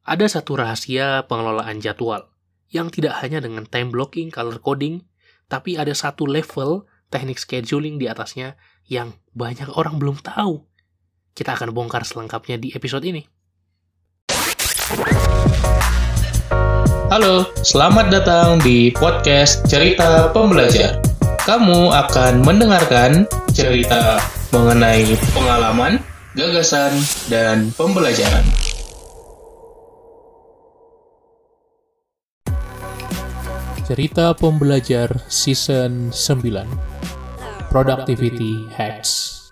Ada satu rahasia pengelolaan jadwal yang tidak hanya dengan time blocking, color coding, tapi ada satu level teknik scheduling di atasnya yang banyak orang belum tahu. Kita akan bongkar selengkapnya di episode ini. Halo, selamat datang di podcast Cerita Pembelajar. Kamu akan mendengarkan cerita mengenai pengalaman, gagasan, dan pembelajaran. Cerita Pembelajar Season 9 Productivity Hacks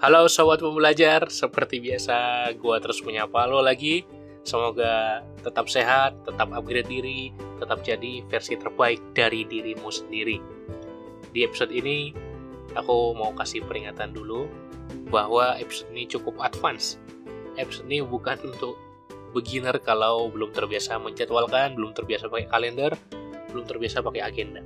Halo sobat pembelajar, seperti biasa gue terus menyapa lo lagi. Semoga tetap sehat, tetap upgrade diri, tetap jadi versi terbaik dari dirimu sendiri. Di episode ini, aku mau kasih peringatan dulu bahwa episode ini cukup advance. Episode ini bukan untuk beginner kalau belum terbiasa menjadwalkan, belum terbiasa pakai kalender, belum terbiasa pakai agenda.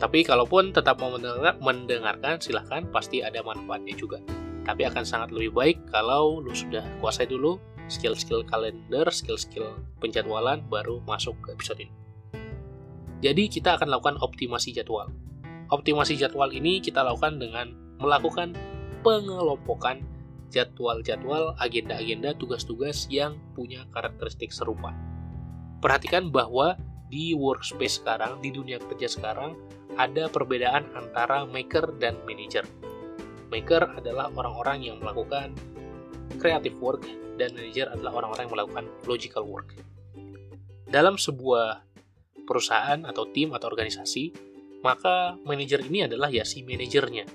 Tapi kalaupun tetap mau mendengarkan, silahkan, pasti ada manfaatnya juga tapi akan sangat lebih baik kalau lu sudah kuasai dulu skill-skill kalender, skill-skill penjadwalan baru masuk ke episode ini. Jadi kita akan lakukan optimasi jadwal. Optimasi jadwal ini kita lakukan dengan melakukan pengelompokan jadwal-jadwal, agenda-agenda, tugas-tugas yang punya karakteristik serupa. Perhatikan bahwa di workspace sekarang, di dunia kerja sekarang, ada perbedaan antara maker dan manager Maker adalah orang-orang yang melakukan creative work dan manager adalah orang-orang yang melakukan logical work. Dalam sebuah perusahaan atau tim atau organisasi, maka manajer ini adalah ya si manajernya.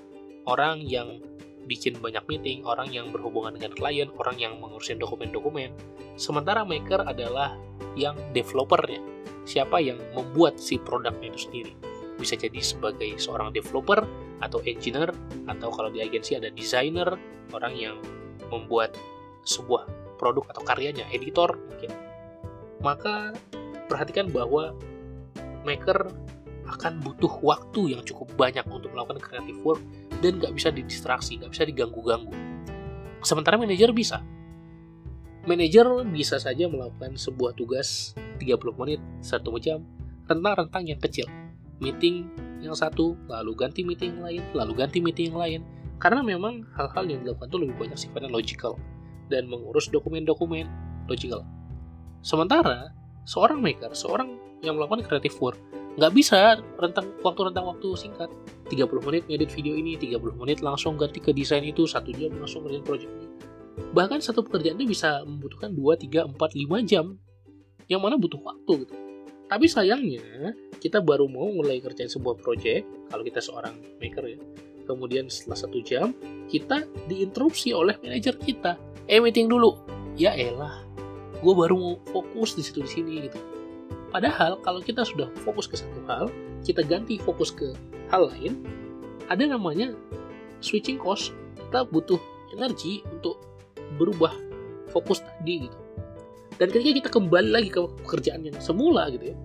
Orang yang bikin banyak meeting, orang yang berhubungan dengan klien, orang yang mengurusin dokumen-dokumen. Sementara maker adalah yang developernya, siapa yang membuat si produknya itu sendiri. Bisa jadi sebagai seorang developer, atau engineer atau kalau di agensi ada designer orang yang membuat sebuah produk atau karyanya editor mungkin maka perhatikan bahwa maker akan butuh waktu yang cukup banyak untuk melakukan creative work dan nggak bisa didistraksi, nggak bisa diganggu-ganggu. Sementara manajer bisa. Manajer bisa saja melakukan sebuah tugas 30 menit, satu jam, rentang-rentang yang kecil. Meeting yang satu, lalu ganti meeting yang lain, lalu ganti meeting yang lain. Karena memang hal-hal yang dilakukan itu lebih banyak sifatnya logical dan mengurus dokumen-dokumen logical. Sementara seorang maker, seorang yang melakukan creative work, nggak bisa rentang waktu rentang waktu singkat 30 menit ngedit video ini 30 menit langsung ganti ke desain itu satu jam langsung ngerjain project ini bahkan satu pekerjaan itu bisa membutuhkan 2, 3, 4, 5 jam yang mana butuh waktu gitu tapi sayangnya, kita baru mau mulai kerjain sebuah project, kalau kita seorang maker ya, kemudian setelah satu jam, kita diinterupsi oleh manajer kita. Eh, meeting dulu. Ya elah, gue baru mau fokus di situ di sini gitu. Padahal kalau kita sudah fokus ke satu hal, kita ganti fokus ke hal lain, ada namanya switching cost. Kita butuh energi untuk berubah fokus tadi gitu. Dan ketika kita kembali lagi ke pekerjaan yang semula gitu ya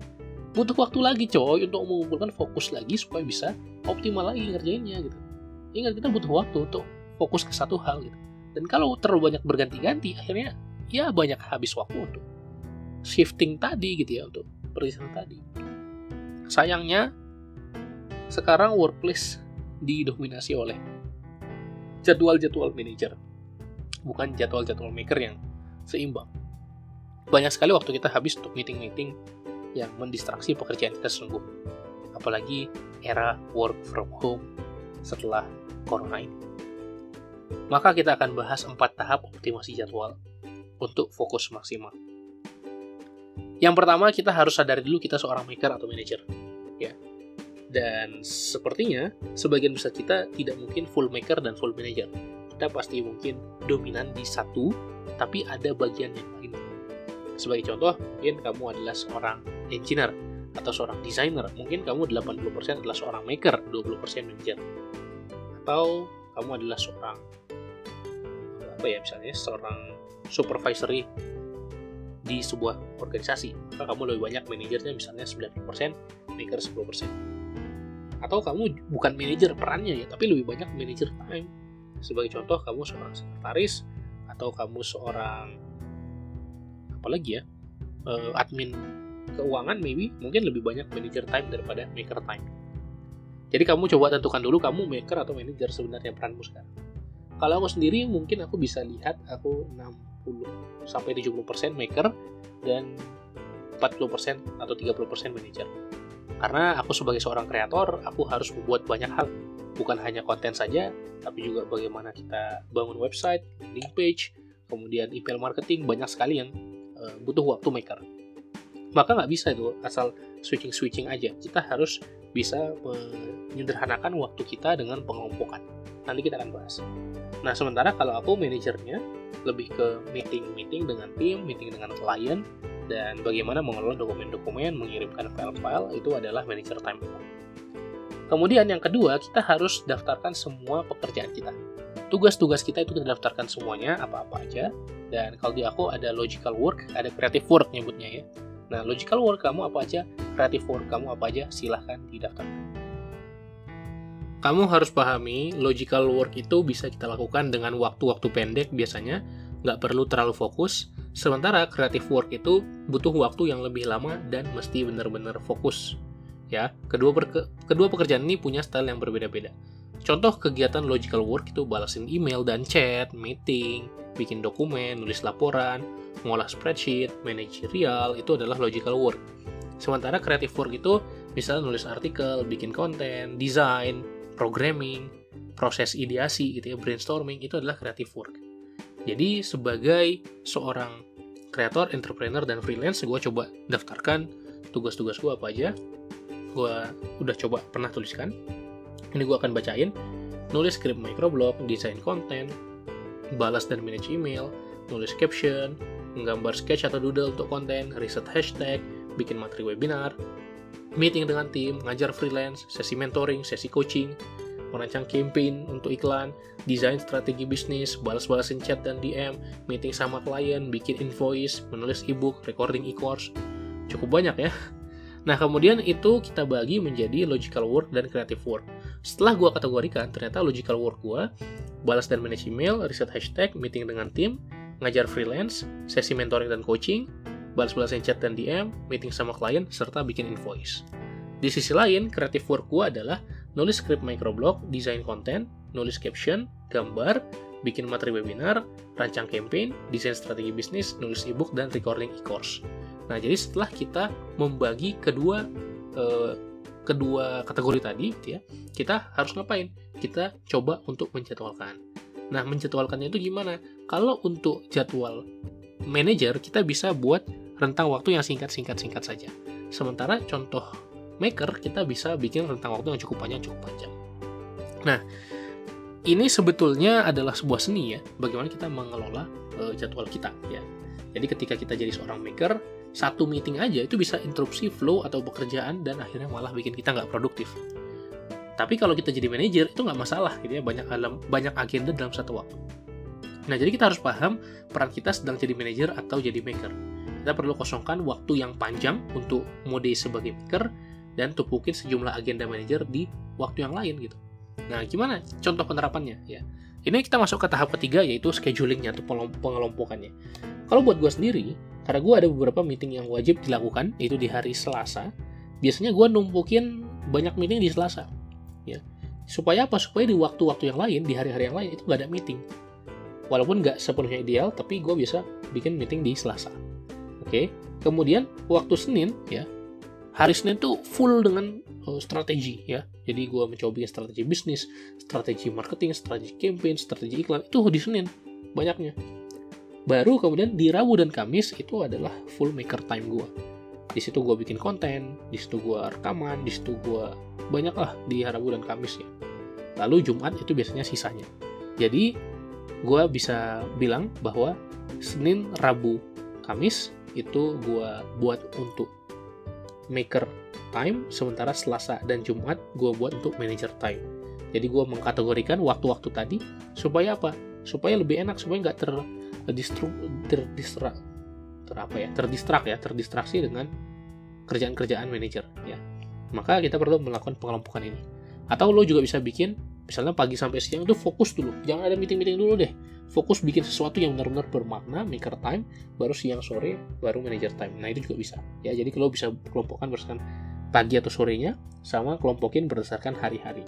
butuh waktu lagi coy untuk mengumpulkan fokus lagi supaya bisa optimal lagi ngerjainnya gitu. Ingat kita butuh waktu untuk fokus ke satu hal gitu. Dan kalau terlalu banyak berganti-ganti akhirnya ya banyak habis waktu untuk shifting tadi gitu ya untuk perizinan tadi sayangnya sekarang workplace didominasi oleh jadwal-jadwal manager bukan jadwal-jadwal maker yang seimbang banyak sekali waktu kita habis untuk meeting-meeting yang mendistraksi pekerjaan kita sungguh. Apalagi era work from home setelah corona ini. Maka kita akan bahas empat tahap optimasi jadwal untuk fokus maksimal. Yang pertama kita harus sadari dulu kita seorang maker atau manager. Ya. Dan sepertinya sebagian besar kita tidak mungkin full maker dan full manager. Kita pasti mungkin dominan di satu, tapi ada bagian yang lain sebagai contoh, mungkin kamu adalah seorang engineer atau seorang designer. Mungkin kamu 80% adalah seorang maker, 20% manager. Atau kamu adalah seorang apa ya misalnya seorang supervisory di sebuah organisasi. Maka kamu lebih banyak manajernya misalnya 90%, maker 10%. Atau kamu bukan manajer perannya ya, tapi lebih banyak manajer time. sebagai contoh kamu seorang sekretaris atau kamu seorang apa lagi ya uh, admin keuangan maybe mungkin lebih banyak manager time daripada maker time jadi kamu coba tentukan dulu kamu maker atau manager sebenarnya peranmu sekarang kalau aku sendiri mungkin aku bisa lihat aku 60 sampai 70% maker dan 40% atau 30% manager. Karena aku sebagai seorang kreator aku harus membuat banyak hal. Bukan hanya konten saja tapi juga bagaimana kita bangun website landing page kemudian email marketing banyak sekali yang uh, butuh waktu maker. Maka nggak bisa itu asal switching switching aja. Kita harus bisa menyederhanakan waktu kita dengan pengelompokan nanti kita akan bahas. Nah sementara kalau aku manajernya lebih ke meeting meeting dengan tim meeting dengan klien dan bagaimana mengelola dokumen-dokumen mengirimkan file-file itu adalah manager time. Kemudian yang kedua kita harus daftarkan semua pekerjaan kita. Tugas-tugas kita itu kita daftarkan semuanya apa-apa aja. Dan kalau di aku ada logical work ada creative work nyebutnya ya. Nah, logical work kamu apa aja, creative work kamu apa aja, silahkan didaftarkan. Kamu harus pahami, logical work itu bisa kita lakukan dengan waktu-waktu pendek biasanya, nggak perlu terlalu fokus. Sementara creative work itu butuh waktu yang lebih lama dan mesti benar-benar fokus. Ya, kedua, kedua pekerjaan ini punya style yang berbeda-beda. Contoh kegiatan logical work itu balasin email dan chat, meeting, bikin dokumen, nulis laporan, mengolah spreadsheet, manajerial, itu adalah logical work. Sementara creative work itu misalnya nulis artikel, bikin konten, desain, programming, proses ideasi gitu ya, brainstorming, itu adalah creative work. Jadi sebagai seorang kreator, entrepreneur, dan freelance, gue coba daftarkan tugas-tugas gue apa aja. Gue udah coba pernah tuliskan, ini gue akan bacain. Nulis script microblog, desain konten, balas dan manage email, nulis caption, menggambar sketch atau doodle untuk konten, riset hashtag, bikin materi webinar, meeting dengan tim, ngajar freelance, sesi mentoring, sesi coaching, merancang campaign untuk iklan, desain strategi bisnis, balas-balasin chat dan DM, meeting sama klien, bikin invoice, menulis ebook, recording e-course. Cukup banyak ya. Nah, kemudian itu kita bagi menjadi logical work dan creative work. Setelah gue kategorikan, ternyata logical work gue, balas dan manage email, riset hashtag, meeting dengan tim, ngajar freelance, sesi mentoring dan coaching, balas-balasin chat dan DM, meeting sama klien, serta bikin invoice. Di sisi lain, creative work gue adalah nulis script microblog, desain konten, nulis caption, gambar, bikin materi webinar, rancang campaign, desain strategi bisnis, nulis ebook, dan recording e-course. Nah, jadi setelah kita membagi kedua eh, kedua kategori tadi, gitu ya, kita harus ngapain? Kita coba untuk menjadwalkan. Nah, menjadwalkannya itu gimana? Kalau untuk jadwal manager, kita bisa buat rentang waktu yang singkat-singkat-singkat saja. Sementara contoh maker, kita bisa bikin rentang waktu yang cukup panjang, cukup panjang. Nah, ini sebetulnya adalah sebuah seni ya, bagaimana kita mengelola uh, jadwal kita ya. Jadi ketika kita jadi seorang maker, satu meeting aja itu bisa interupsi flow atau pekerjaan dan akhirnya malah bikin kita nggak produktif. Tapi kalau kita jadi manajer itu nggak masalah gitu ya banyak dalam banyak agenda dalam satu waktu. Nah jadi kita harus paham peran kita sedang jadi manajer atau jadi maker. Kita perlu kosongkan waktu yang panjang untuk mode sebagai maker dan tumpukin sejumlah agenda manajer di waktu yang lain gitu. Nah gimana contoh penerapannya ya? Ini kita masuk ke tahap ketiga yaitu schedulingnya atau pengelompokannya. Kalau buat gue sendiri, karena gue ada beberapa meeting yang wajib dilakukan, itu di hari Selasa. Biasanya gue numpukin banyak meeting di Selasa. ya Supaya apa? Supaya di waktu-waktu yang lain, di hari-hari yang lain, itu gak ada meeting. Walaupun nggak sepenuhnya ideal, tapi gue bisa bikin meeting di Selasa. Oke, kemudian waktu Senin, ya, hari Senin tuh full dengan uh, strategi ya. Jadi gue mencoba bikin strategi bisnis, strategi marketing, strategi campaign, strategi iklan itu di Senin banyaknya. Baru kemudian di Rabu dan Kamis itu adalah full maker time gue. Di situ gue bikin konten, di situ gue rekaman, di situ gue banyak lah di Rabu dan Kamis ya. Lalu Jumat itu biasanya sisanya. Jadi gue bisa bilang bahwa Senin, Rabu, Kamis itu gue buat untuk maker time, sementara Selasa dan Jumat gue buat untuk manager time. Jadi gue mengkategorikan waktu-waktu tadi supaya apa? Supaya lebih enak, supaya nggak ter terdistrak ter apa ya? Terdistrak ya terdistraksi dengan kerjaan-kerjaan manajer ya. Maka kita perlu melakukan pengelompokan ini. Atau lo juga bisa bikin misalnya pagi sampai siang itu fokus dulu. Jangan ada meeting-meeting dulu deh fokus bikin sesuatu yang benar-benar bermakna maker time baru siang sore baru manager time. Nah itu juga bisa. Ya jadi kalau bisa kelompokkan berdasarkan pagi atau sorenya sama kelompokin berdasarkan hari-hari.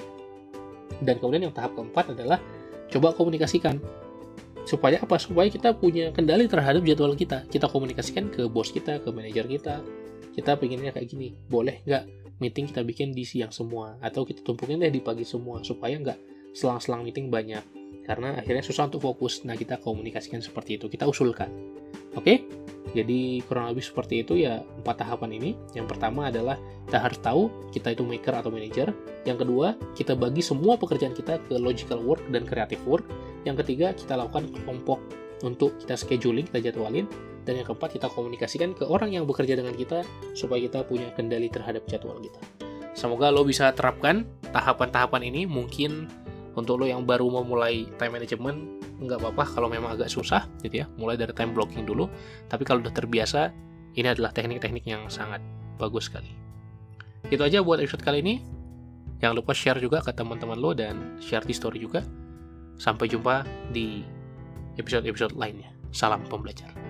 Dan kemudian yang tahap keempat adalah coba komunikasikan. Supaya apa? Supaya kita punya kendali terhadap jadwal kita. Kita komunikasikan ke bos kita ke manajer kita. Kita pengennya kayak gini boleh nggak meeting kita bikin di siang semua? Atau kita tumpukin deh di pagi semua supaya nggak selang-selang meeting banyak karena akhirnya susah untuk fokus. Nah kita komunikasikan seperti itu. Kita usulkan. Oke? Jadi kurang lebih seperti itu ya empat tahapan ini. Yang pertama adalah kita harus tahu kita itu maker atau manager. Yang kedua kita bagi semua pekerjaan kita ke logical work dan creative work. Yang ketiga, kita lakukan kelompok untuk kita scheduling, kita jadwalin. Dan yang keempat, kita komunikasikan ke orang yang bekerja dengan kita supaya kita punya kendali terhadap jadwal kita. Semoga lo bisa terapkan tahapan-tahapan ini. Mungkin untuk lo yang baru mau mulai time management, nggak apa-apa kalau memang agak susah gitu ya. Mulai dari time blocking dulu. Tapi kalau udah terbiasa, ini adalah teknik-teknik yang sangat bagus sekali. Itu aja buat episode kali ini. Jangan lupa share juga ke teman-teman lo dan share di story juga. Sampai jumpa di episode-episode lainnya. Salam pembelajar.